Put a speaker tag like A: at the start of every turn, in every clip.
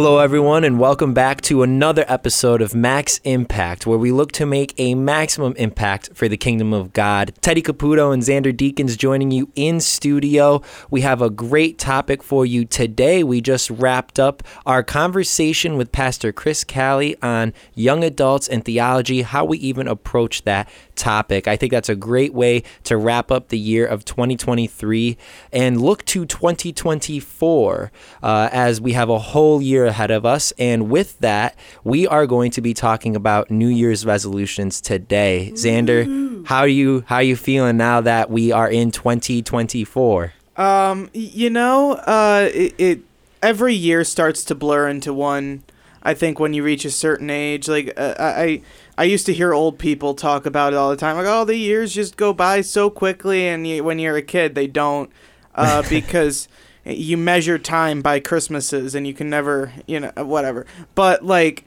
A: Hello, everyone, and welcome back to another episode of Max Impact, where we look to make a maximum impact for the kingdom of God. Teddy Caputo and Xander Deacons joining you in studio. We have a great topic for you today. We just wrapped up our conversation with Pastor Chris Calley on young adults and theology, how we even approach that topic. I think that's a great way to wrap up the year of 2023 and look to 2024 uh, as we have a whole year ahead of us. And with that, we are going to be talking about New Year's resolutions today. Xander, how are you how are you feeling now that we are in 2024?
B: Um, you know, uh, it, it every year starts to blur into one. I think when you reach a certain age, like uh, I, I used to hear old people talk about it all the time, like, oh, the years just go by so quickly, and you, when you're a kid, they don't, uh, because you measure time by Christmases, and you can never, you know, whatever. But like,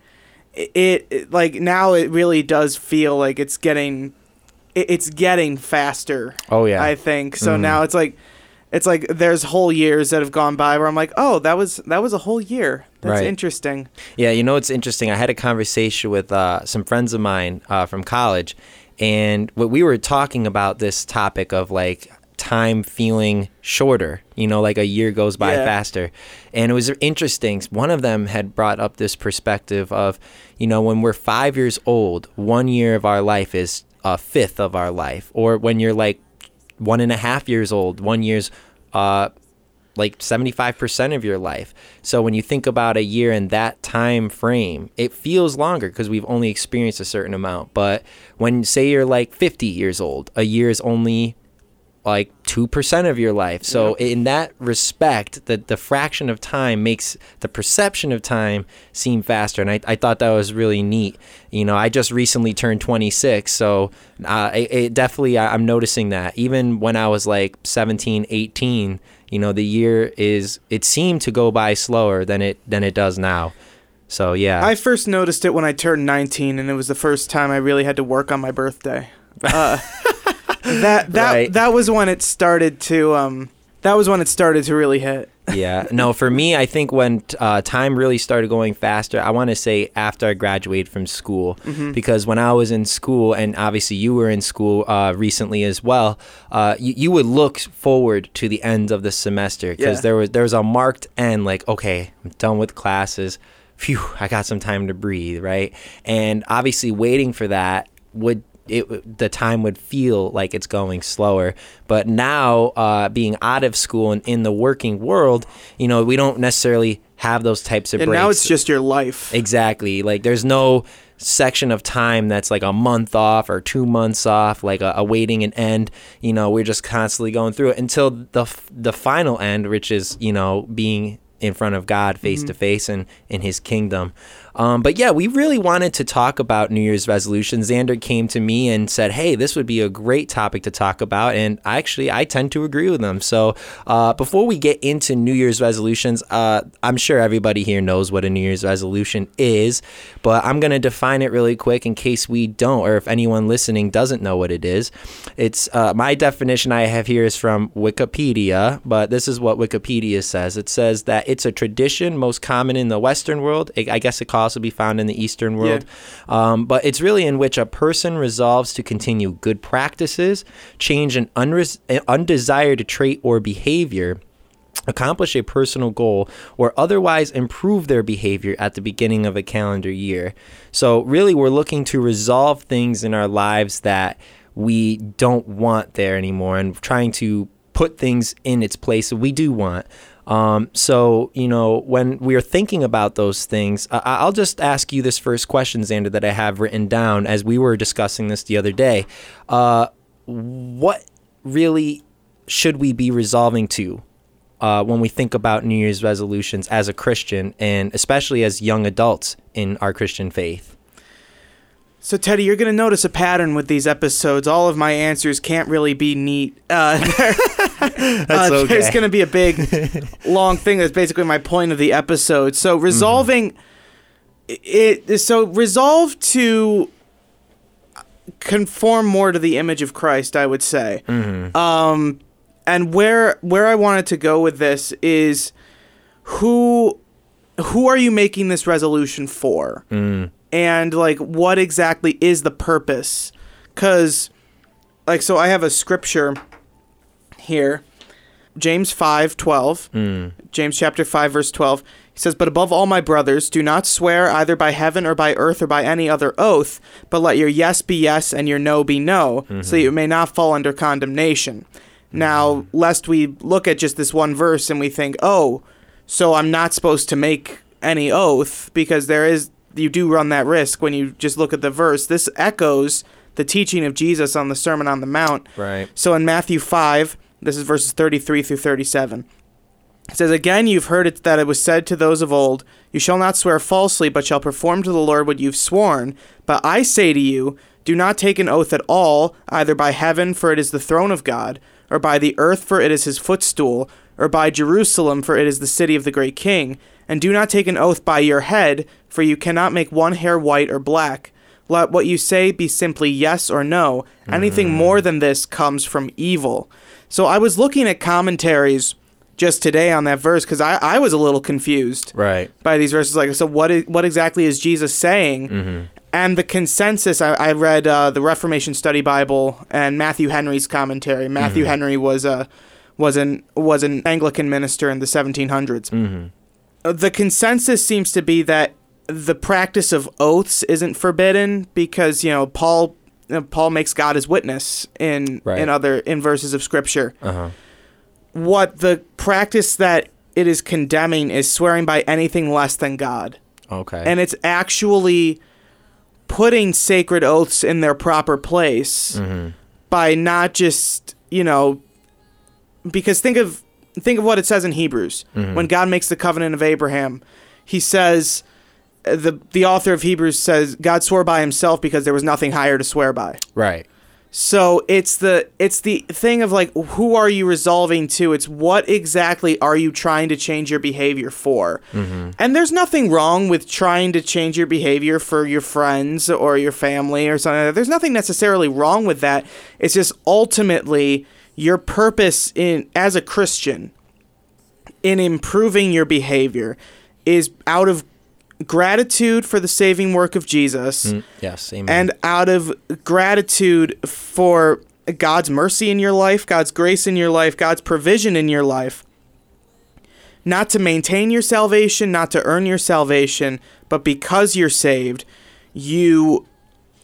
B: it, it like now it really does feel like it's getting, it, it's getting faster.
A: Oh yeah.
B: I think so.
A: Mhm.
B: Now it's like, it's like there's whole years that have gone by where I'm like, oh, that was that was a whole year. That's
A: Right.
B: interesting.
A: Yeah, you know it's interesting. I had a conversation with uh, some friends of mine uh, from college, and what we were talking about this topic of like time feeling shorter. You know, like a year goes by
B: Yeah.
A: faster, and it was interesting. One of them had brought up this perspective of, you know, when we're five years old, one year of our life is a fifth of our life, or when you're like one and a half years old, one year's uh, like 75% of your life. So when you think about a year in that time frame, it feels longer because we've only experienced a certain amount. But when say you're like 50 years old, a year is only like 2% of your life. So in that respect, the, the fraction of time makes the perception of time seem faster. And I, I thought that was really neat. You know, I just recently turned 26. So uh, it, it definitely, I, I'm noticing that. Even when I was like 17, 18, you know, the year is, it seemed to go by slower than it, than it does now. So yeah.
B: I first noticed it when I turned 19, and it was the first time I really had to work on my birthday. Uh, that that
A: Right.
B: that was when it started to um. That was when it started to really hit.
A: yeah no for me i think when uh, time really started going faster i want to say after i graduated from school because when i was in school and obviously you were in school uh, recently as well uh, you, you would look forward to the end of the semester because
B: Yeah.
A: there was there was a marked end like okay i'm done with classes phew i got some time to breathe right and obviously waiting for that would it the time would feel like it's going slower. But now uh, being out of school and in the working world you know we don't necessarily have those types of
B: And
A: breaks.
B: now it's just your life.
A: exactly. Like there's no section of time that's like a month off or two months off like a, a waiting an end. You know we're just constantly going through it until the the final end which is you know being in front of God face to face and in his kingdom. Um, but yeah, we really wanted to talk about New Year's resolutions. Xander came to me and said, "Hey, this would be a great topic to talk about," and actually, I tend to agree with them. So, uh, before we get into New Year's resolutions, uh, I'm sure everybody here knows what a New Year's resolution is, but I'm gonna define it really quick in case we don't, or if anyone listening doesn't know what it is. It's uh, my definition I have here is from Wikipedia, but this is what Wikipedia says. It says that it's a tradition most common in the Western world. I guess it could also be found in the Eastern world. Um, but it's really in which a person resolves to continue good practices, change an unres- undesired trait or behavior, accomplish a personal goal, or otherwise improve their behavior at the beginning of a calendar year. So, really, we're looking to resolve things in our lives that we don't want there anymore and trying to put things in its place that we do want. Um, so, you know, when we are thinking about those things, I- I'll just ask you this first question, Xander, that I have written down as we were discussing this the other day. Uh, what really should we be resolving to uh, when we think about New Year's resolutions as a Christian and especially as young adults in our Christian faith?
B: So Teddy, you're gonna notice a pattern with these episodes. All of my answers can't really be neat. Uh, uh, There's gonna be a big, long thing. That's basically my point of the episode. So resolving it. So resolve to conform more to the image of Christ. I would say. Um, and where where I wanted to go with this is who who are you making this resolution for? And like what exactly is the purpose? Cuz like so I have a scripture here. James 5:12. Hmm. James chapter 5 verse 12. He says, "But above all, my brothers, do not swear either by heaven or by earth or by any other oath, but let your yes be yes and your no be no, so mm-hmm. that you may not fall under condemnation." Mm-hmm. Now, lest we look at just this one verse and we think, "Oh, so I'm not supposed to make any oath because there is you do run that risk when you just look at the verse. This echoes the teaching of Jesus on the Sermon on the Mount.
A: Right.
B: So in Matthew 5, this is verses 33 through 37. It says, Again, you've heard it that it was said to those of old, You shall not swear falsely, but shall perform to the Lord what you've sworn. But I say to you, do not take an oath at all, either by heaven, for it is the throne of God, or by the earth, for it is his footstool, or by Jerusalem, for it is the city of the great king. And do not take an oath by your head, for you cannot make one hair white or black. Let what you say be simply yes or no. Anything mm. more than this comes from evil. So I was looking at commentaries just today on that verse because I, I was a little confused
A: Right.
B: by these verses. Like, so what is, what exactly is Jesus saying? And the consensus, I, I read uh, the Reformation Study Bible and Matthew Henry's commentary. Matthew Henry was a was an was an Anglican minister in the 1700s. Uh, The consensus seems to be that the practice of oaths isn't forbidden because you know Paul Uh, Paul makes God his witness in
A: Right.
B: in other in verses of Scripture
A: Uh huh.
B: what the practice that it is condemning is swearing by anything less than God.
A: Okay.
B: And it's actually putting sacred oaths in their proper place mm-hmm. by not just, you know, because think of think of what it says in Hebrews. Mm-hmm. When God makes the covenant of Abraham, he says the the author of Hebrews says God swore by himself because there was nothing higher to swear by.
A: right.
B: So it's the it's the thing of like who are you resolving to? It's what exactly are you trying to change your behavior for? Mm-hmm. And there's nothing wrong with trying to change your behavior for your friends or your family or something. Like that. There's nothing necessarily wrong with that. It's just ultimately your purpose in as a Christian in improving your behavior is out of gratitude for the saving work of Jesus
A: Mm, yes. Amen.
B: and out of gratitude for God's mercy in your life, God's grace in your life, God's provision in your life. Not to maintain your salvation, not to earn your salvation, but because you're saved, you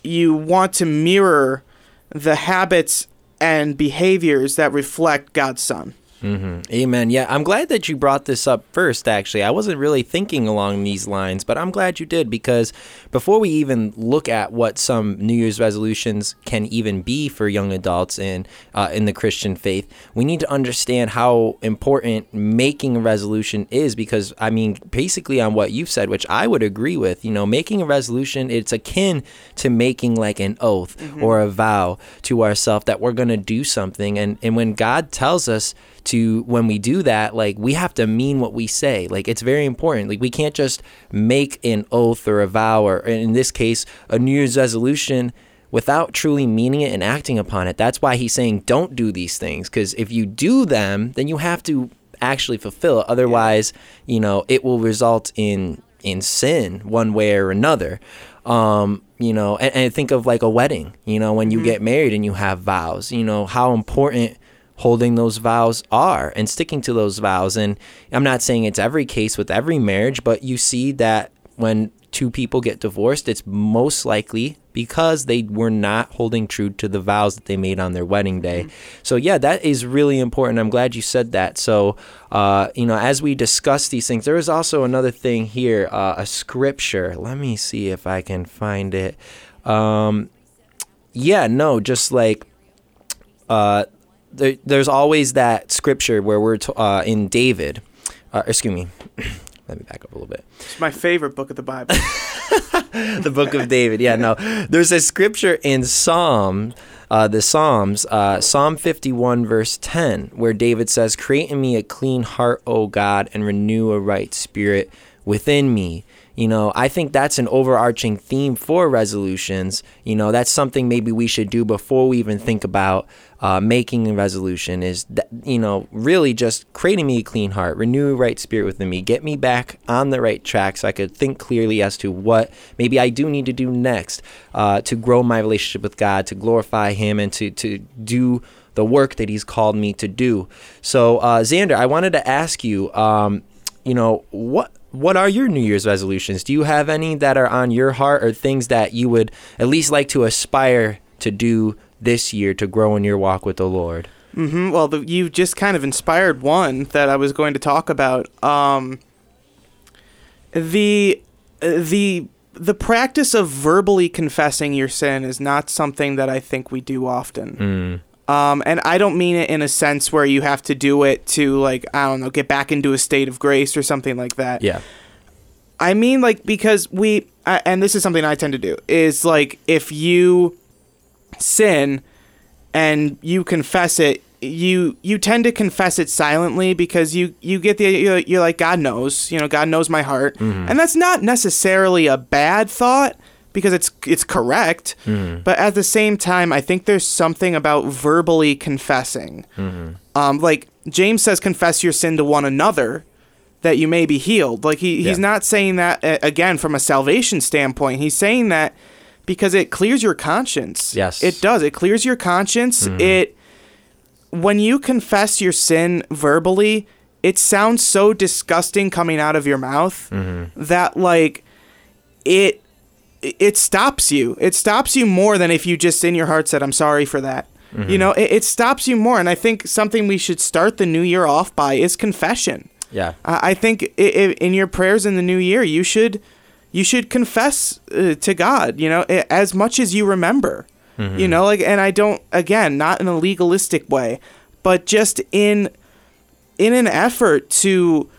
B: you want to mirror the habits and behaviors that reflect God's son.
A: Amen. Yeah, I'm glad that you brought this up first, actually. I wasn't really thinking along these lines, but I'm glad you did because before we even look at what some New Year's resolutions can even be for young adults in, uh, in the Christian faith, we need to understand how important making a resolution is because, I mean, basically on what you've said, which I would agree with, you know, making a resolution, it's akin to making like an oath or a vow to ourselves that we're going to do something. And, and when God tells us, to when we do that like we have to mean what we say. Like it's very important. Like we can't just make an oath or a vow or in this case a new year's resolution without truly meaning it and acting upon it. That's why he's saying don't do these things because if you do them then you have to actually fulfill it. Otherwise you know it will result in in sin one way or another. Um you know and, and think of like a wedding. You know when you get married and you have vows you know how important holding those vows are and sticking to those vows. And I'm not saying it's every case with every marriage, but you see that when two people get divorced, it's most likely because they were not holding true to the vows that they made on their wedding day. So, yeah, that is really important. I'm glad you said that. So, uh, you know, as we discuss these things, there is also another thing here uh, a scripture. Let me see if I can find it. Um, yeah, no, just like uh, there, there's always that scripture where we're t- uh, in David. Uh, excuse me. Let me back up a little bit.
B: It's my favorite book of the Bible.
A: the book of David. Yeah, no. There's a scripture in Psalm, uh, the Psalms, uh, Psalm 51, verse 10, where David says, Create in me a clean heart, O God, and renew a right spirit within me. you know, I think that's an overarching theme for resolutions. You know, that's something maybe we should do before we even think about uh, making a resolution is that, you know really just creating me a clean heart. Renew a right spirit within me. Get me back on the right track so i could think clearly as to what maybe i do need to do next uh, to grow my relationship with god to glorify him and to to do the work that he's called me to do. So uh, xander i wanted to ask you um, you know what what are your New Year's resolutions? Do you have any that are on your heart or things that you would at least like to aspire to do this year to grow in your walk with the Lord?
B: Mm-hmm. Well, the, you just kind of inspired one that I was going to talk about. Um, the the the practice of verbally confessing your sin is not something that I think we do often.
A: Mm.
B: Um, and I don't mean it in a sense where you have to do it to like I don't know get back into a state of grace or something like that.
A: Yeah.
B: I mean like because we I, and this is something I tend to do is like if you sin and you confess it you you tend to confess it silently because you you get the you're, you're like God knows you know God knows my heart. And that's not necessarily a bad thought because it's it's correct. But at the same time I think there's something about verbally confessing. Um like James says confess your sin to one another that you may be healed. Like he, he's
A: Yeah.
B: not saying that uh, again from a salvation standpoint. He's saying that because it clears your conscience
A: Yes.
B: it does it clears your conscience mm-hmm. it when you confess your sin verbally, it sounds so disgusting coming out of your mouth mm-hmm. that like it it stops you. It stops you more than if you just in your heart said, "I'm sorry for that." Mm-hmm. You know, it, it stops you more, and I think something we should start the new year off by is confession.
A: Yeah.
B: I I think in your prayers in the new year, you should you should confess uh, to God, you know, as much as you remember. You know, like and I don't again, not in a legalistic way, but just in in an effort to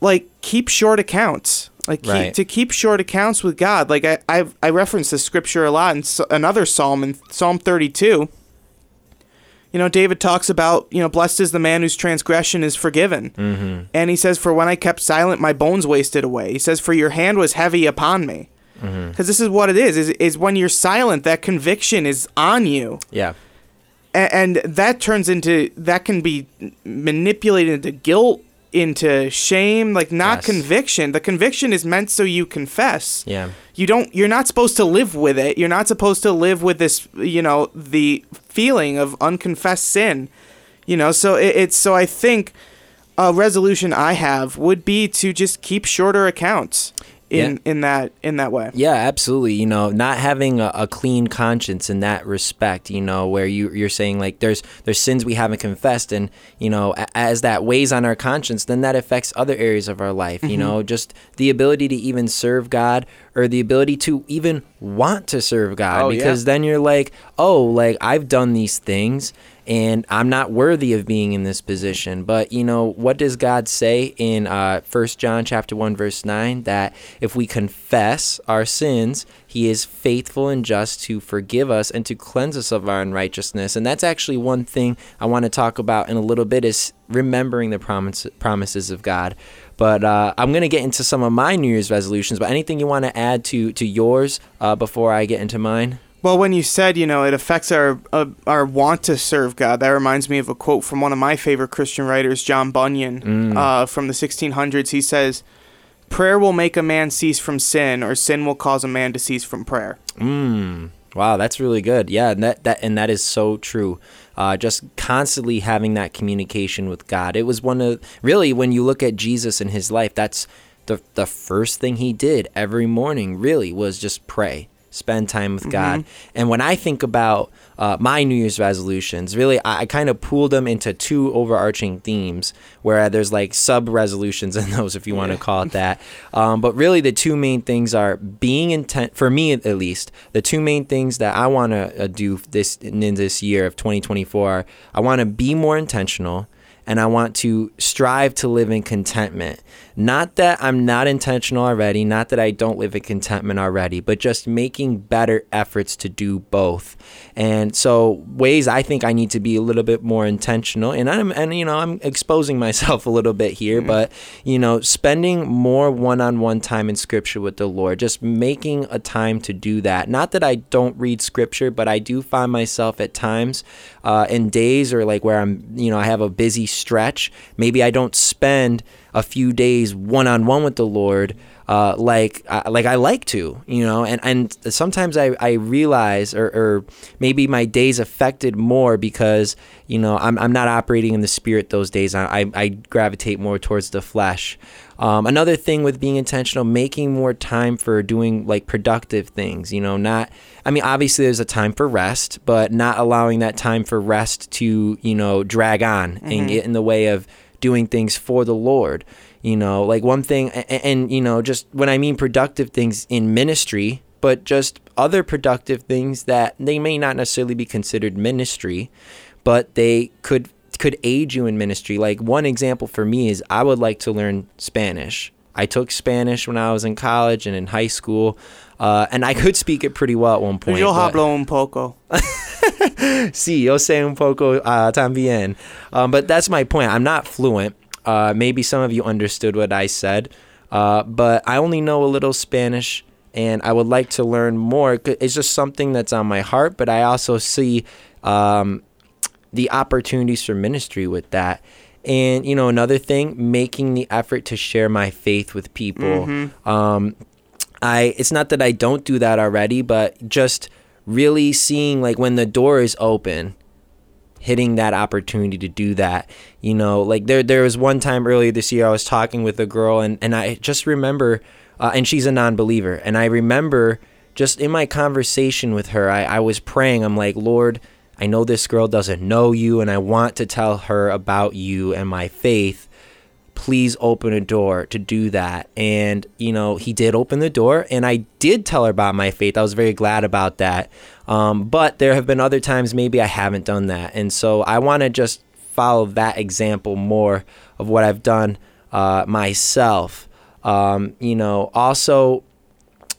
B: like keep short accounts. Like keep,
A: Right.
B: to keep short accounts with God. Like I I've, I reference the scripture a lot in s- another psalm in Psalm 32. You know, David talks about, you know, blessed is the man whose transgression is forgiven. Mm-hmm. And he says, For when I kept silent, my bones wasted away. He says, For your hand was heavy upon me. Because this is what it is, is, is when you're silent, that conviction is on you.
A: Yeah.
B: A- and that turns into, that can be manipulated into guilt, into shame, like not
A: Yes.
B: conviction. The conviction is meant so you confess
A: Yeah.
B: you don't you're not supposed to live with it you're not supposed to live with this you know the feeling of unconfessed sin you know so it, it's so i think a resolution i have would be to just keep shorter accounts in in that in that way
A: Yeah, absolutely. You know, not having a, a clean conscience in that respect, you know, where you you're saying like there's there's sins we haven't confessed and, you know, a- as that weighs on our conscience, then that affects other areas of our life,
B: Mm-hmm.
A: you know, just the ability to even serve God or the ability to even want to serve God
B: Oh, yeah.
A: because then you're like, "Oh, like I've done these things and I'm not worthy of being in this position. But you know, what does God say in uh, John chapter 1 verse 9 that if we confess our sins, he is faithful and just to forgive us and to cleanse us of our unrighteousness. And that's actually one thing I want to talk about in a little bit is remembering the promise, promises of God. But uh, I'm to get into some of my New Year's resolutions. But anything you want to add to to yours uh, before I get into mine?
B: Well, when you said, you know, it affects our uh, our want to serve God, that reminds me of a quote from one of my favorite Christian writers, John Bunyan, uh, from the 1600s. He says, "Prayer will make a man cease from sin, or sin will cause a man to cease from prayer."
A: Mm. Wow, that's really good. Yeah, and that, that and that is so true. Uh, just constantly having that communication with God. It was one of really when you look at Jesus in his life, that's the the first thing he did every morning. Really was just pray, spend time with God. And when I think about uh, my New Year's resolutions, really, I, I kind of pooled them into two overarching themes, where there's like sub resolutions in those, if you want to call it that. Um, but really, the two main things are being intent for me at least. The two main things that I want to uh, do this in this year of 2024, I want to be more intentional. And I want to strive to live in contentment. Not that I'm not intentional already, not that I don't live in contentment already, but just making better efforts to do both. And so ways I think I need to be a little bit more intentional and I'm and you know, I'm exposing myself a little bit here,
B: Mm-hmm.
A: but you know, spending more one-on-one time in scripture with the Lord, just making a time to do that. Not that I don't read scripture, but I do find myself at times uh, in days or like where I'm, you know, I have a busy stretch. Maybe I don't spend a few days one on one with the Lord. Uh, like uh, like I like to, you know, and, and sometimes I, I realize or, or maybe my days affected more because you know I'm, I'm not operating in the spirit those days. I, I, I gravitate more towards the flesh. Um, another thing with being intentional, making more time for doing like productive things, you know, not, I mean, obviously there's a time for rest, but not allowing that time for rest to, you know, drag on and get in the way of doing things for the Lord. You know, like one thing, and, and, you know, just when I mean productive things in ministry, but just other productive things that they may not necessarily be considered ministry, but they could could aid you in ministry. Like one example for me is I would like to learn Spanish. I took Spanish when I was in college and in high school, uh, and I could speak it pretty well at one point.
B: Yo
A: but-
B: hablo un poco.
A: Sí, yo sé un poco uh, también. Um, but that's my point. I'm not fluent. Uh, maybe some of you understood what I said, uh, but I only know a little Spanish and I would like to learn more. It's just something that's on my heart, but I also see um, the opportunities for ministry with that. And, you know, another thing, making the effort to share my faith with people. Um, I it's not that I don't do that already, but just really seeing like when the door is open, hitting that opportunity to do that. You know, like there there was one time earlier this year I was talking with a girl and and I just remember uh, and she's a non-believer and I remember just in my conversation with her I, I was praying I'm like Lord I know this girl doesn't know you and I want to tell her about you and my faith please open a door to do that. And, you know, he did open the door and I did tell her about my faith. I was very glad about that. Um, but there have been other times maybe I haven't done that. And so I want to just follow that example more of what I've done uh, myself. Um, you know, also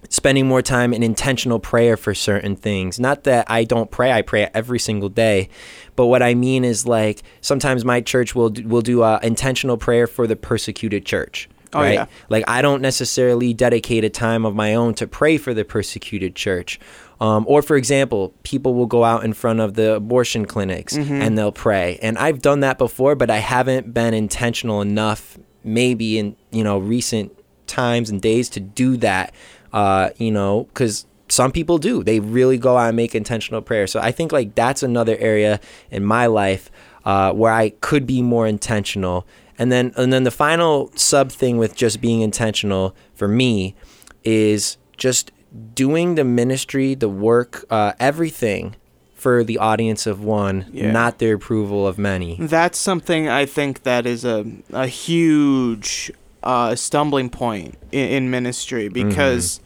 A: spending more time in intentional prayer for certain things. Not that I don't pray, I pray every single day. But what I mean is like sometimes my church will do, will do uh, intentional prayer for the persecuted church.
B: Oh,
A: right?
B: yeah.
A: Like I don't necessarily dedicate a time of my own to pray for the persecuted church. Um, or for example, people will go out in front of the abortion clinics and they'll pray. And I've done that before, but I haven't been intentional enough, maybe in you know recent times and days to do that. Uh, you know, because some people do. They really go out and make intentional prayer. So I think like that's another area in my life uh, where I could be more intentional. And then and then the final sub thing with just being intentional for me is just doing the ministry, the work, uh, everything for the audience of one,
B: Yeah.
A: not the approval of many.
B: That's something I think that is a a huge uh, stumbling point in, in ministry because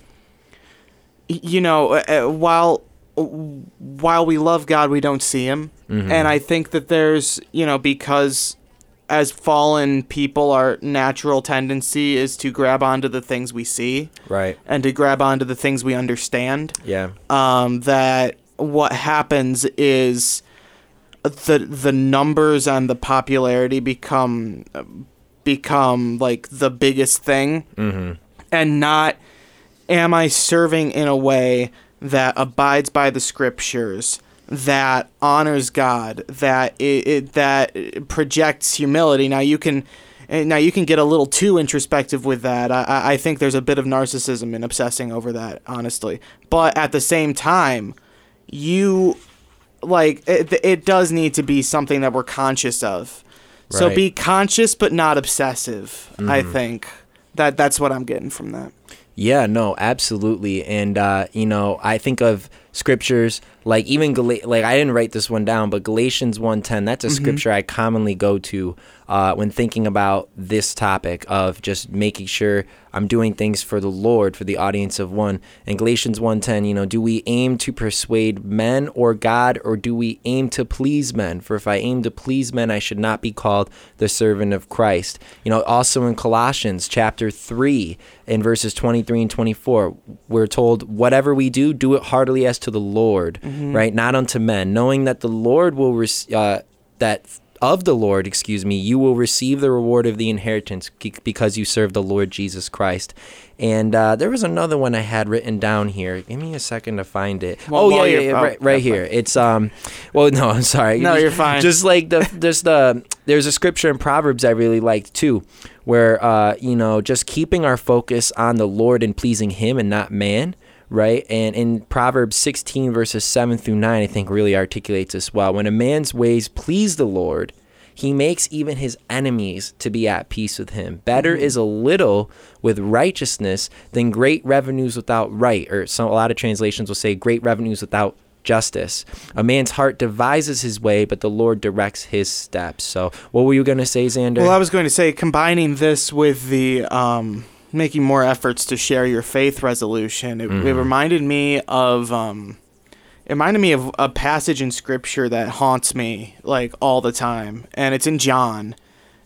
B: y you know uh, uh, while while we love God, we don't see Him, and I think that there's you know because as fallen people, our natural tendency is to grab onto the things we see
A: Right.
B: and to grab onto the things we understand
A: Yeah.
B: um, that what happens is the the numbers and the popularity become become like the biggest thing.
A: Mm-hmm.
B: and not am I serving in a way that abides by the scriptures that honors God that it, it that projects humility. Now you can now you can get a little too introspective with that. I- I, I think there's a bit of narcissism in obsessing over that honestly. But at the same time you like it, it does need to be something that we're conscious of so be conscious but not obsessive i think. That that's what i'm getting from that.
A: Yeah, no, absolutely. And, uh, you know, I think of scriptures like even Gal- like I didn't write this one down, but Galatians 1:10, that's a scripture I commonly go to uh, when thinking about this topic of just making sure I'm doing things for the Lord for the audience of one. And Galatians 1:10, you know, do we aim to persuade men or God or do we aim to please men? For if I aim to please men, I should not be called the servant of Christ. You know, also in Colossians chapter 3 in verses 23 and 24, we're told whatever we do, do it heartily as to the Lord, right? Not unto men, knowing that the Lord will rec- uh, that of the Lord, excuse me, you will receive the reward of the inheritance because you serve the Lord Jesus Christ. And uh, there was another one I had written down here. Give me a second to find it.
B: Well,
A: oh yeah, yeah, yeah, right, right here. It's um, well, no, I'm sorry.
B: No, you're fine.
A: Just like the there's the there's a scripture in Proverbs I really liked too, where uh, you know, just keeping our focus on the Lord and pleasing Him and not man right? And in Proverbs 16, verses 7 through 9, I think really articulates this well. When a man's ways please the Lord, he makes even his enemies to be at peace with him. Better is a little with righteousness than great revenues without right. Or some, a lot of translations will say great revenues without justice. A man's heart devises his way, but the Lord directs his steps. So, what were you going to say, Xander?
B: Well, I was going to say combining this with the um, making more efforts to share your faith resolution. It,
A: Mm-hmm.
B: it reminded me of um, it reminded me of a passage in scripture that haunts me like all the time, and it's in John,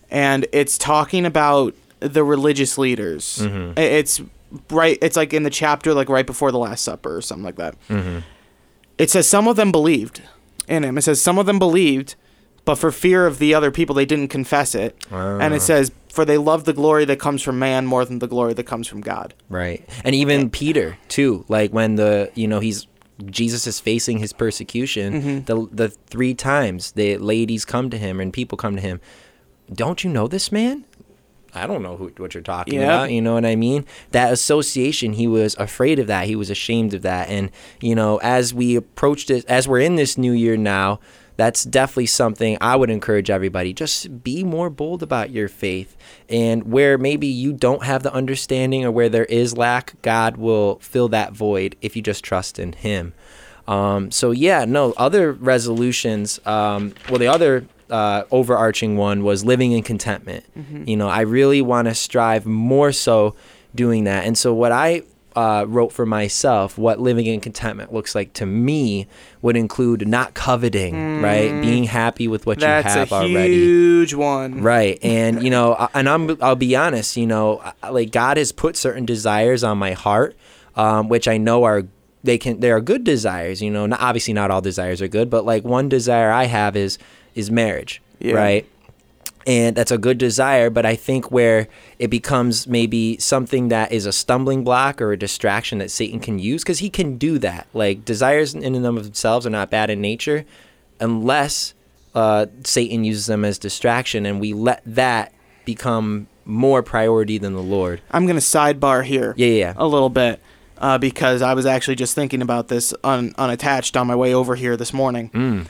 B: and it's talking about the religious leaders.
A: Mm-hmm.
B: It's right. It's like in the chapter like right before the Last Supper or something like that.
A: Mm-hmm.
B: It says some of them believed in him. It says some of them believed, but for fear of the other people, they didn't confess it. And
A: Ah.
B: it says, "For they love the glory that comes from man more than the glory that comes from God."
A: Right. And even Peter too, like when the you know he's Jesus is facing his persecution, the the three times the ladies come to him and people come to him, don't you know this man? I don't know who, what you're talking
B: Yeah.
A: about. You know what I mean? That association, he was afraid of that. He was ashamed of that. And, you know, as we approach this, as we're in this new year now, that's definitely something I would encourage everybody. Just be more bold about your faith. And where maybe you don't have the understanding or where there is lack, God will fill that void if you just trust in Him. Um, so, yeah, no, other resolutions, um, well, the other uh, overarching one was living in contentment. You know, I really want to strive more so doing that. And so, what I uh, wrote for myself, what living in contentment looks like to me would include not coveting, right? Being happy with what you have
B: a
A: already.
B: huge one.
A: Right. And, you know, I- and I'm, I'll be honest, you know, I- like God has put certain desires on my heart, um, which I know are, they can, they are good desires, you know, not, obviously not all desires are good, but like one desire I have is, is marriage.
B: Yeah.
A: Right. And that's a good desire, but I think where it becomes maybe something that is a stumbling block or a distraction that Satan can use, because he can do that. Like desires in and of themselves are not bad in nature, unless uh, Satan uses them as distraction, and we let that become more priority than the Lord.
B: I'm gonna sidebar here.
A: Yeah, yeah, yeah.
B: a little bit uh, because I was actually just thinking about this un- unattached on my way over here this morning.
A: Mm.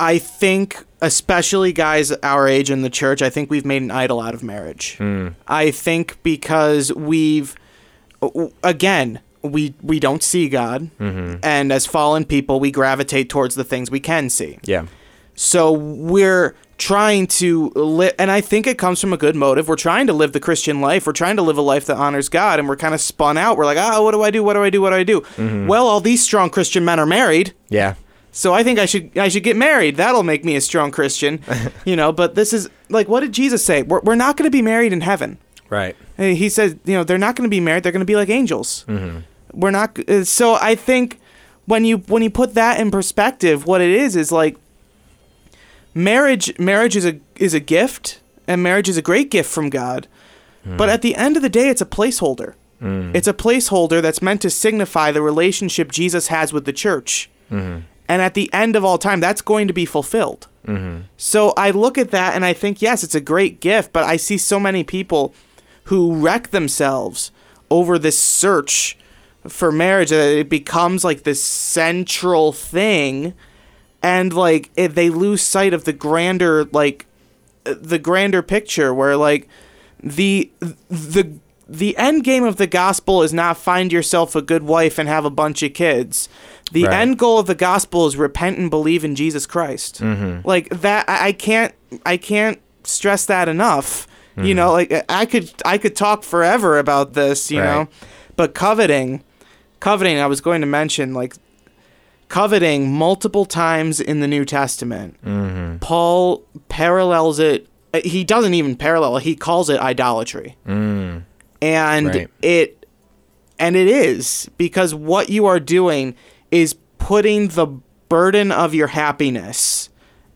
B: I think, especially guys our age in the church, I think we've made an idol out of marriage.
A: Mm.
B: I think because we've, again, we we don't see God,
A: Mm-hmm.
B: and as fallen people, we gravitate towards the things we can see.
A: Yeah.
B: So we're trying to live, and I think it comes from a good motive. We're trying to live the Christian life. We're trying to live a life that honors God, and we're kind of spun out. We're like, ah, what do I do? What do I do? What do I do?
A: Mm-hmm.
B: Well, all these strong Christian men are married,
A: Yeah.
B: So I think I should I should get married. That'll make me a strong Christian, you know. But this is like, what did Jesus say? We're we're not going to be married in heaven.
A: Right.
B: He said, you know, they're not going to be married. They're going to be like angels.
A: Mm-hmm.
B: We're not. uh, So I think when you when you put that in perspective, what it is is like marriage. Marriage is a is a gift, and marriage is a great gift from God. But at the end of the day, it's a placeholder.
A: Mm.
B: It's a placeholder that's meant to signify the relationship Jesus has with the church.
A: Mm-hmm.
B: And at the end of all time, that's going to be fulfilled.
A: Mm-hmm.
B: So I look at that and I think, yes, it's a great gift, but I see so many people who wreck themselves over this search for marriage that it becomes like this central thing and like it, they lose sight of the grander like the grander picture where like the the the end game of the gospel is not find yourself a good wife and have a bunch of kids The
A: Right.
B: end goal of the gospel is repent and believe in Jesus Christ.
A: Mm-hmm.
B: Like that, I, can't, I can't stress that enough. You know, like I could, I could talk forever about this. You
A: Right.
B: know, but coveting, coveting. I was going to mention like coveting multiple times in the New Testament.
A: Mm-hmm.
B: Paul parallels it. He doesn't even parallel. it, He calls it idolatry
A: Mm.
B: and
A: Right.
B: it and it is because what you are doing is putting the burden of your happiness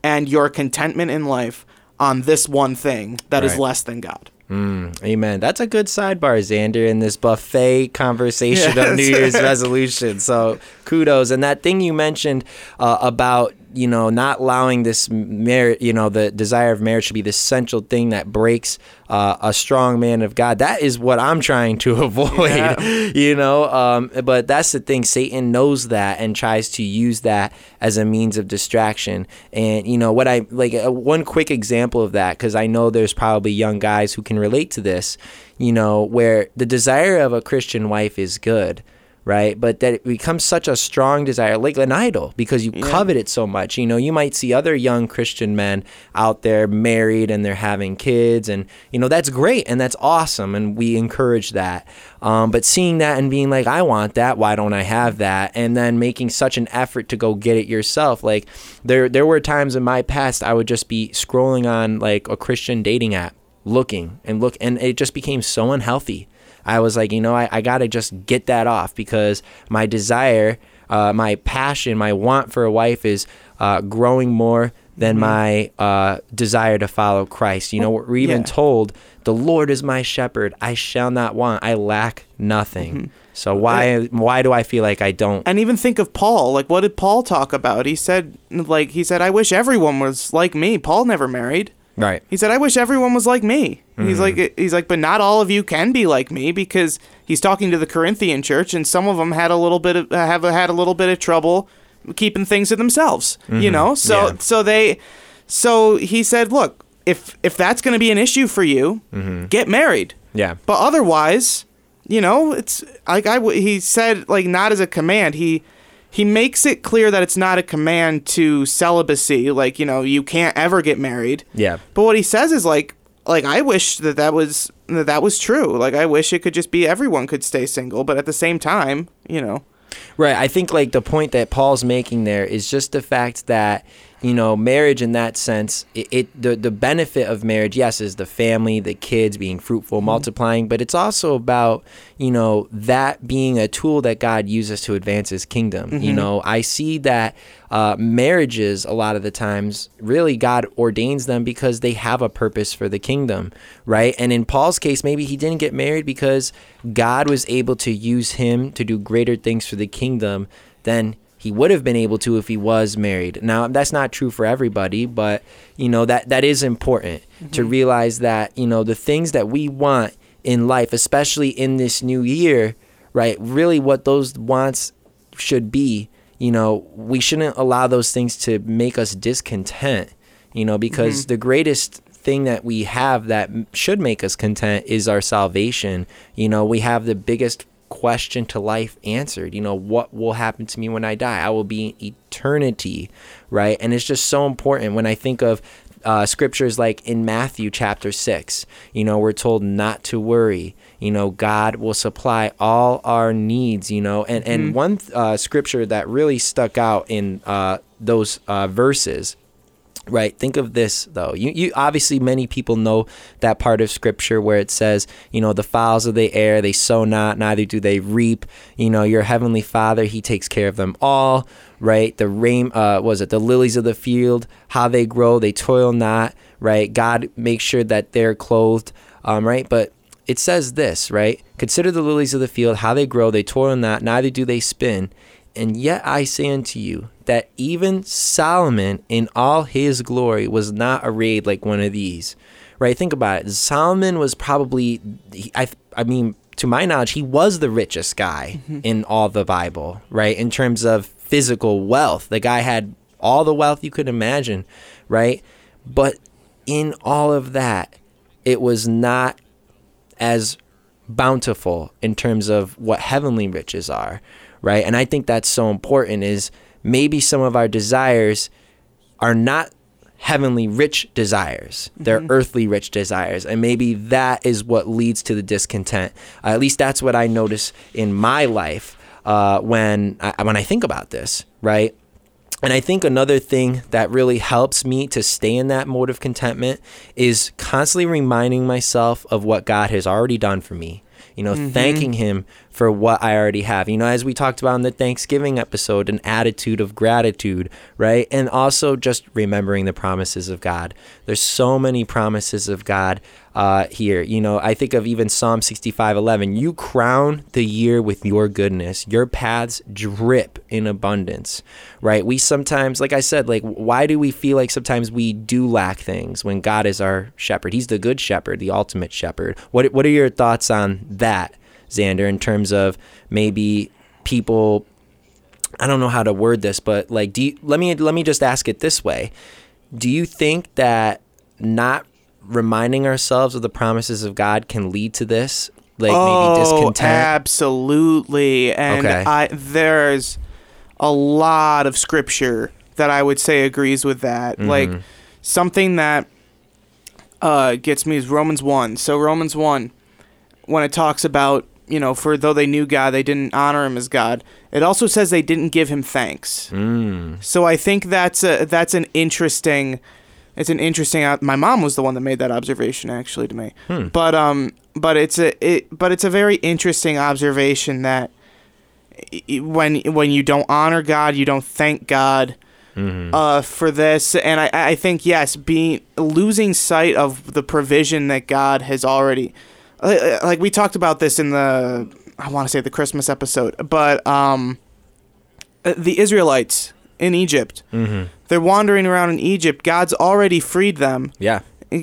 B: and your contentment in life on this one thing that is
A: Right.
B: less than God.
A: Mm, amen. That's a good sidebar, Xander, in this buffet conversation of New Year's resolution. So kudos. And that thing you mentioned uh, about you know not allowing this marriage, you know, the desire of marriage to be the central thing that breaks uh, a strong man of God. That is what I'm trying to avoid.
B: Yeah.
A: You know, um, but that's the thing. Satan knows that and tries to use that as a means of distraction. And you know what I like uh, one quick example of that because I know there's probably young guys who can relate to this. You know, where the desire of a Christian wife is good. Right, but that it becomes such a strong desire, like an idol, because you
B: Yeah.
A: covet it so much. You know, you might see other young Christian men out there married and they're having kids, and you know that's great and that's awesome, and we encourage that. Um, but seeing that and being like, I want that, why don't I have that? And then making such an effort to go get it yourself. Like there, there were times in my past I would just be scrolling on like a Christian dating app, looking and look, and it just became so unhealthy. I was like, you know, I, I got to just get that off because my desire, uh, my passion, my want for a wife is uh, growing more than my uh, desire to follow Christ. You know, we're even
B: yeah.
A: told, the Lord is my shepherd. I shall not want. I lack nothing. So why why do I feel like I don't?
B: And even think of Paul. Like, what did Paul talk about? He said, like, he said, I wish everyone was like me. Paul never married.
A: Right.
B: He said, I wish everyone was like me. He's mm-hmm. like, he's like, but not all of you can be like me because he's talking to the Corinthian church, and some of them had a little bit of have had a little bit of trouble keeping things to themselves. You mm-hmm. know, so
A: Yeah.
B: so they, so he said, look, if if that's going to be an issue for you, mm-hmm. get married.
A: Yeah.
B: But otherwise, you know, it's like I he said like not as a command. He he makes it clear that it's not a command to celibacy. Like you know, you can't ever get married.
A: Yeah.
B: But what he says is like like I wish that that was that that was true. Like I wish it could just be everyone could stay single, but at the same time, you know.
A: Right. I think like the point that Paul's making there is just the fact that you know marriage in that sense it, it the the benefit of marriage yes is the family the kids being fruitful multiplying but it's also about you know that being a tool that God uses to advance his kingdom. You know I see that uh, marriages a lot of the times really God ordains them because they have a purpose for the kingdom right? And in Paul's case maybe he didn't get married because God was able to use him to do greater things for the kingdom than he would have been able to if he was married. Now, that's not true for everybody, but you know that that is important to mm-hmm. realize that, you know, the things that we want in life, especially in this new year, right? Really what those wants should be, you know, we shouldn't allow those things to make us discontent, you know, because mm-hmm. the greatest thing that we have that should make us content is our salvation. You know, we have the biggest question to life answered. You know, what will happen to me when I die? I will be in eternity, right? And it's just so important when I think of uh, scriptures like in Matthew chapter 6, you know, we're told not to worry. You know, God will supply all our needs, you know. And, and one uh, scripture that really stuck out in uh, those uh, verses Right. Think of this though. You you obviously many people know that part of scripture where it says, you know, the fowls of the air, they sow not, neither do they reap. You know, your heavenly Father, he takes care of them all. Right. The rain uh was it the lilies of the field, how they grow, they toil not, right? God makes sure that they're clothed. Um, right. But it says this, right? Consider the lilies of the field, how they grow, they toil not, neither do they spin. And yet I say unto you that even Solomon in all his glory was not arrayed like one of these. Right? Think about it. Solomon was probably I I mean, to my knowledge, he was the richest guy mm-hmm. in all the Bible, right? In terms of physical wealth. The guy had all the wealth you could imagine, right? But in all of that, it was not as bountiful in terms of what heavenly riches are right? And I think that's so important is maybe some of our desires are not heavenly rich desires. They're earthly rich desires. And maybe that is what leads to the discontent. Uh, at least that's what I notice in my life uh, when I, when I think about this, right? And I think another thing that really helps me to stay in that mode of contentment is constantly reminding myself of what God has already done for me. You know, thanking Him for what I already have. You know, as we talked about in the Thanksgiving episode, an attitude of gratitude, right? And also just remembering the promises of God. There's so many promises of God uh, here. You know, I think of even Psalm 65 11. You crown the year with your goodness, your paths drip in abundance, right? We sometimes, like I said, like, why do we feel like sometimes we do lack things when God is our shepherd? He's the good shepherd, the ultimate shepherd. What, what are your thoughts on that, Xander, in terms of maybe people I don't know how to word this, but like, do you, let me let me just ask it this way: Do you think that not reminding ourselves of the promises of God can lead to this, like maybe discontent?
B: absolutely. And
A: Okay.
B: I there's a lot of scripture that I would say agrees with that.
A: Mm-hmm.
B: Like something that uh, gets me is Romans one. So Romans one, when it talks about you know, for though they knew God, they didn't honor him as God. It also says they didn't give him thanks.
A: Mm,
B: So I think that's a that's an interesting it's an interesting my mom was the one that made that observation actually to me.
A: Hmm.
B: But um but it's a it but it's a very interesting observation that when when you don't honor God, you don't thank God
A: mhm.
B: uh for this and I I think yes, being losing sight of the provision that God has already uh, like we talked about this in the I want to say the Christmas episode, but um uh, the Israelites in Egypt
A: Mhm.
B: they're wandering around in Egypt. God's already freed them.
A: Yeah.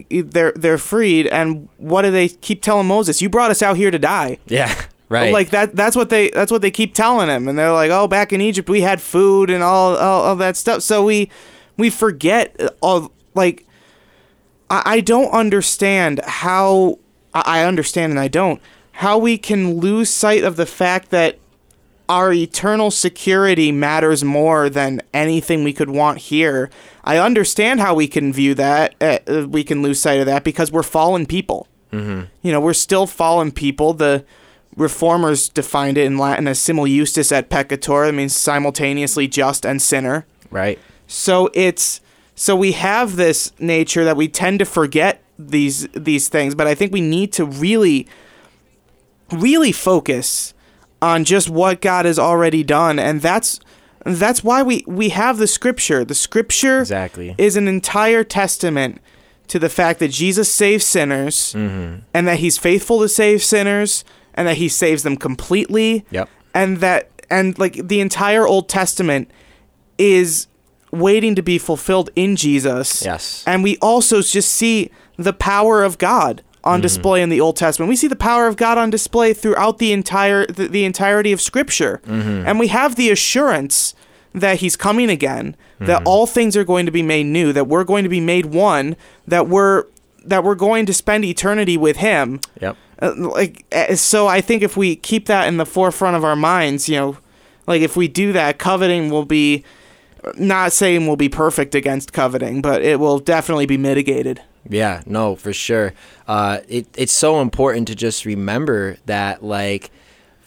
B: They're they're freed, and what do they keep telling Moses? You brought us out here to die.
A: Yeah. Right.
B: Like that. That's what they. That's what they keep telling him, and they're like, "Oh, back in Egypt, we had food and all, all, all that stuff." So we, we forget uh, all. Like, I, I don't understand how. I I understand and I don't. How we can lose sight of the fact that our eternal security matters more than anything we could want here. I understand how we can view that. Uh, we can lose sight of that because we're fallen people.
A: mm-hmm.
B: You know, we're still fallen people. The reformers defined it in Latin as simul justus et peccator. It means simultaneously just and sinner.
A: Right.
B: So it's so we have this nature that we tend to forget these these things, but I think we need to really really focus on just what God has already done and that's that's why we we have the scripture. The scripture
A: Exactly.
B: is an entire testament to the fact that Jesus saves sinners
A: mm-hmm.
B: and that he's faithful to save sinners and that he saves them completely
A: Yep.
B: and that and like the entire Old Testament is waiting to be fulfilled in Jesus.
A: Yes.
B: And we also just see the power of God on
A: Mm-hmm.
B: display in the Old Testament. We see the power of God on display throughout the entire the, the entirety of Scripture.
A: Mm-hmm.
B: And we have the assurance that he's coming again,
A: Mm-hmm.
B: that all things are going to be made new, that we're going to be made one, that we're that we're going to spend eternity with him.
A: Yep.
B: Uh, like uh, so I think if we keep that in the forefront of our minds, you know, like if we do that, coveting will be not saying we'll be perfect against coveting, but it will definitely be mitigated.
A: Yeah, no, for sure. Uh, it it's so important to just remember that like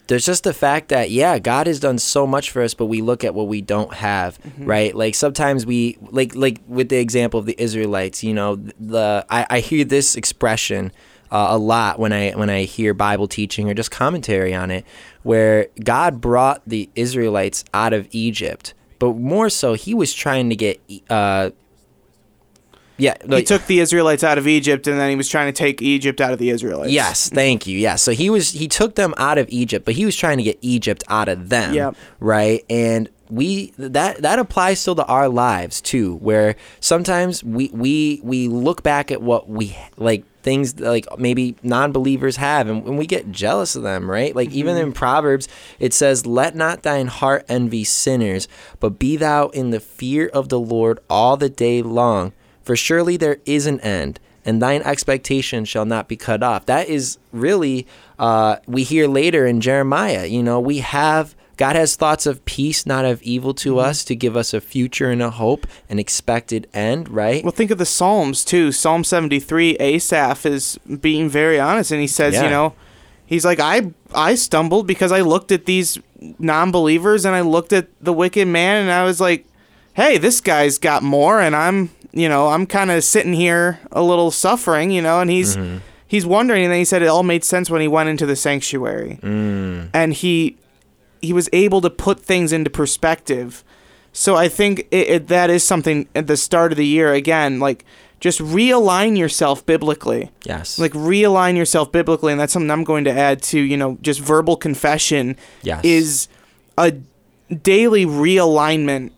A: there's just the fact that yeah, God has done so much for us, but we look at what we don't have, right? Like sometimes we like like with the example of the Israelites, you know, the I, I hear this expression uh, a lot when I when I hear Bible teaching or just commentary on it, where God brought the Israelites out of Egypt, but more so He was trying to get uh, yeah,
B: he took the Israelites out of Egypt and then he was trying to take Egypt out of the Israelites.
A: Yes, thank you. Yeah, so he was he took them out of Egypt, but he was trying to get Egypt out of them.
B: Yep.
A: Right, and we that that applies still to our lives too, where sometimes we we we look back at what we like things like maybe non-believers have and, and we get jealous of them right like even mm-hmm. in proverbs it says let not thine heart envy sinners but be thou in the fear of the lord all the day long for surely there is an end and thine expectation shall not be cut off. That is really, uh, we hear later in Jeremiah, you know, we have God has thoughts of peace, not of evil to
B: Mm-hmm.
A: us, to give us a future and a hope, an expected end, right?
B: Well, think of the Psalms too. Psalm 73, Asaph is being very honest, and he says,
A: Yeah.
B: you know, he's like, I I stumbled because I looked at these non-believers and I looked at the wicked man, and I was like, hey, this guy's got more, and I'm, you know, I'm kind of sitting here a little suffering, you know, and he's he's wondering, and then he said it all made sense when he went into the sanctuary,
A: Mm.
B: and he he was able to put things into perspective. So I think it, it, that is something at the start of the year again, like just realign yourself biblically.
A: Yes.
B: Like realign yourself biblically, and that's something I'm going to add to you know just verbal confession
A: yes.
B: is a daily realignment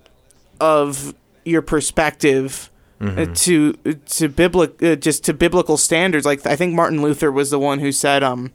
B: of your perspective
A: Mm-hmm.
B: uh, to to biblic uh, just to biblical standards. Like I think Martin Luther was the one who said, um,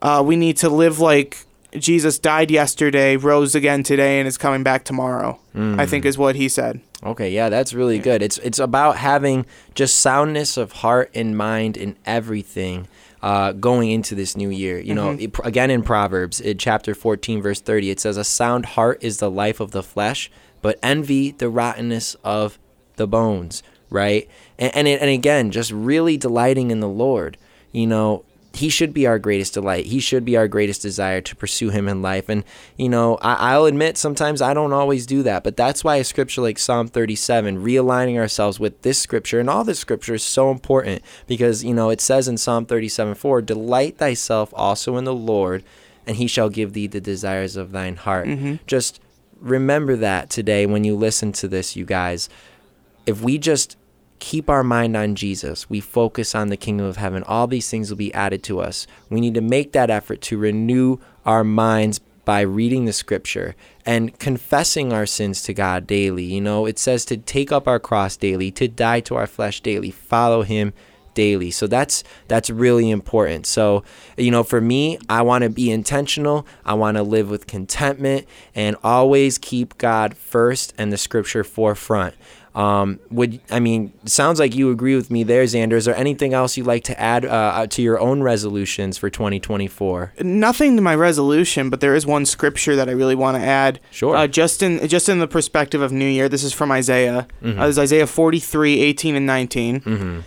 B: uh, we need to live like Jesus died yesterday, rose again today, and is coming back tomorrow. I think is what he said.
A: Okay, yeah, that's really good. It's it's about having just soundness of heart and mind in everything uh, going into this new year. You know, it, again in Proverbs, in chapter 14, verse 30, it says, "A sound heart is the life of the flesh, but envy the rottenness of the bones." Right, and and, it, and again, just really delighting in the Lord. You know, he should be our greatest delight. He should be our greatest desire to pursue him in life. And, you know, I, I'll admit sometimes I don't always do that, but that's why a scripture like Psalm 37, realigning ourselves with this scripture and all this scripture is so important because, you know, it says in Psalm 37 4, delight thyself also in the Lord, and he shall give thee the desires of thine heart. Mm-hmm. Just remember that today when you listen to this, you guys. If we just keep our mind on Jesus, we focus on the kingdom of heaven, all these things will be added to us. We need to make that effort to renew our minds by reading the scripture and confessing our sins to God daily. You know, it says to take up our cross daily, to die to our flesh daily, follow him daily. So that's that's really important. So, you know, for me, I want to be intentional. I want to live with contentment and always keep God first and the scripture forefront. Um, would I mean? Sounds like you agree with me there, Xander. Is there anything else you'd like to add uh, to your own resolutions for 2024?
B: Nothing to my resolution, but there is one scripture that I really want to add.
A: Sure.
B: Uh, just in just in the perspective of New Year, this is from Isaiah.
A: Mm-hmm.
B: Uh, this is Isaiah 43, 18 and 19.
A: Mm-hmm.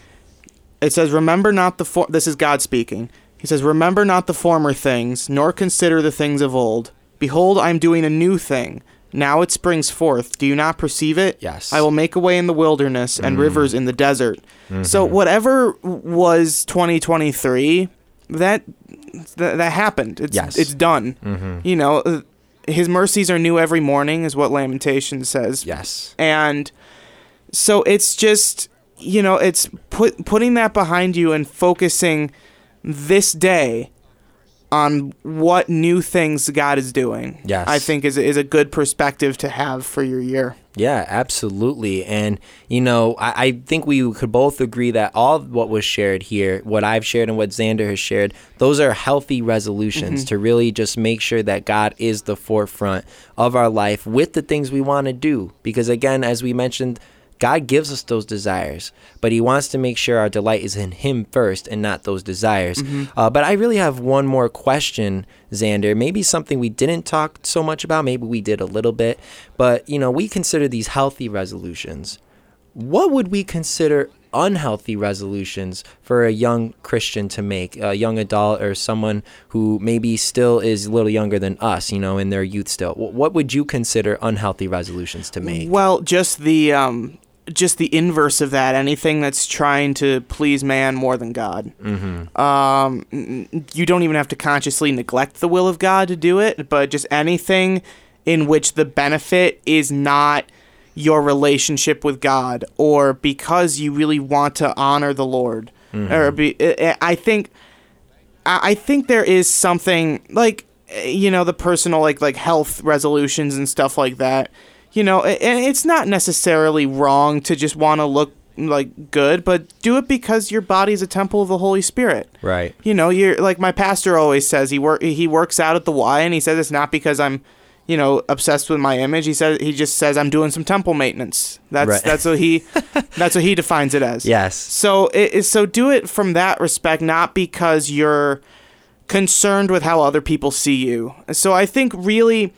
B: It says, "Remember not the for-, this is God speaking. He says, "Remember not the former things, nor consider the things of old. Behold, I am doing a new thing. Now it springs forth. Do you not perceive it?
A: Yes.
B: I will make a way in the wilderness and rivers in the desert." So whatever was 2023, that that, that happened. It's
A: Yes.
B: it's done.
A: Mm-hmm.
B: You know, uh, his mercies are new every morning is what Lamentation says
A: Yes.
B: and so it's just you know it's put putting that behind you and focusing this day on what new things God is doing.
A: Yes.
B: I think is is a good perspective to have for your year.
A: Yeah, absolutely. And, you know, I, I think we could both agree that all what was shared here, what I've shared and what Xander has shared, those are healthy resolutions mm-hmm. to really just make sure that God is the forefront of our life with the things we want to do. Because, again, as we mentioned, God gives us those desires, but He wants to make sure our delight is in Him first and not those desires. Uh, but I really have one more question, Xander. Maybe something we didn't talk so much about. Maybe we did a little bit, but you know, we consider these healthy resolutions. What would we consider unhealthy resolutions for a young Christian to make, a young adult or someone who maybe still is a little younger than us, you know, in their youth still? What would you consider unhealthy resolutions to make?
B: Well, just the um just the inverse of that, anything that's trying to please man more than God.
A: Mm-hmm.
B: Um, you don't even have to consciously neglect the will of God to do it, but just anything in which the benefit is not your relationship with God or because you really want to honor the Lord. Or be, I I think I I think there is something like eh, you know the personal like like health resolutions and stuff like that. You know, and it's not necessarily wrong to just want to look like good, but do it because your body's a temple of the Holy Spirit.
A: Right.
B: You know, you're like my pastor always says he work he works out at the Y and he says it's not because I'm you know obsessed with my image. He says he just says I'm doing some temple maintenance. That's
A: Right.
B: that's what he that's what he defines it as.
A: Yes.
B: So it is so do it from that respect, not because you're concerned with how other people see you. So I think really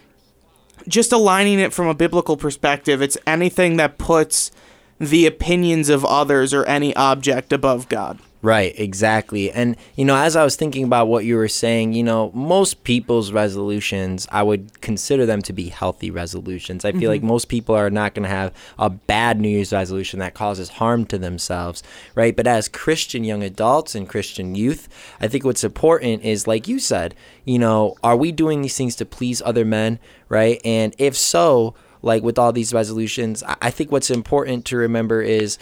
B: just aligning it from a biblical perspective, it's anything that puts the opinions of others or any object above God.
A: Right, exactly. And, you know, as I was thinking about what you were saying, you know, most people's resolutions, I would consider them to be healthy resolutions. I feel mm-hmm. like most people are not going to have a bad New Year's resolution that causes harm to themselves, right? But as Christian young adults and Christian youth, I think what's important is, like you said, you know, are we doing these things to please other men, right? And if so, like with all these resolutions, I think what's important to remember is,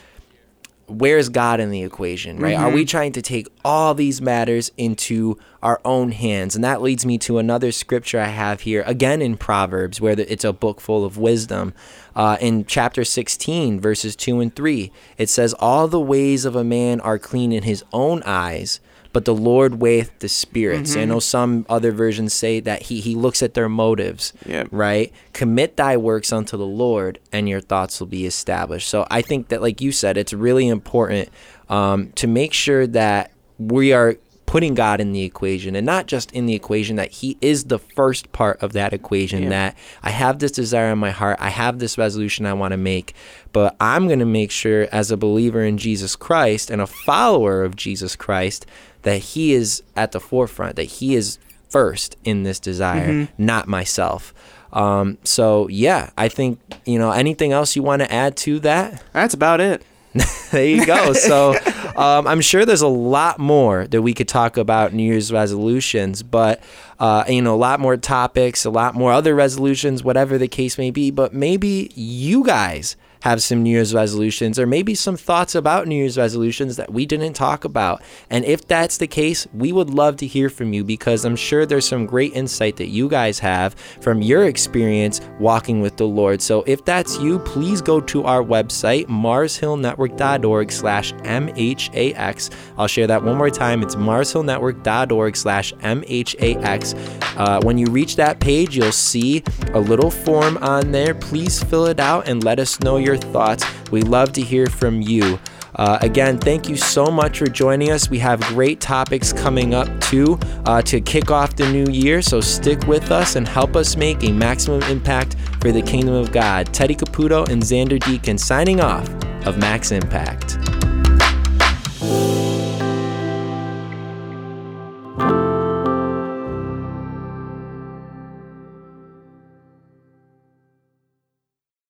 A: where's God in the equation, right? Mm-hmm. Are we mm-hmm. trying to take all these matters into our own hands? And that leads me to another scripture I have here, again in Proverbs, where it's a book full of wisdom. Uh, in chapter 16, verses 2 and 3, it says, All the ways of a man are clean in his own eyes, but the Lord weigheth the spirits. Mm-hmm. I know some other versions say that he, he looks at their motives,
B: yep.
A: right? Commit thy works unto the Lord, and your thoughts will be established. So I think that, like you said, it's really important um, to make sure that we are putting God in the equation and not just in the equation that He is the first part of that equation. Yeah. That I have this desire in my heart, I have this resolution I want to make, but I'm going to make sure, as a believer in Jesus Christ and a follower of Jesus Christ, that He is at the forefront, that He is first in this desire, mm-hmm. not myself. Um, so yeah, I think you know anything else you want to add to that.
B: That's about it.
A: there you go. So um, I'm sure there's a lot more that we could talk about New Year's resolutions, but uh, you know, a lot more topics, a lot more other resolutions, whatever the case may be. But maybe you guys have some New Year's resolutions or maybe some thoughts about New Year's resolutions that we didn't talk about. And if that's the case, we would love to hear from you because I'm sure there's some great insight that you guys have from your experience walking with the Lord. So if that's you, please go to our website, marshillnetwork.org slash MHAX. I'll share that one more time. It's marshillnetwork.org slash MHAX. Uh, when you reach that page, you'll see a little form on there. Please fill it out and let us know your your thoughts. We love to hear from you. Uh, again, thank you so much for joining us. We have great topics coming up too uh, to kick off the new year. So stick with us and help us make a maximum impact for the kingdom of God. Teddy Caputo and Xander Deacon signing off of Max Impact.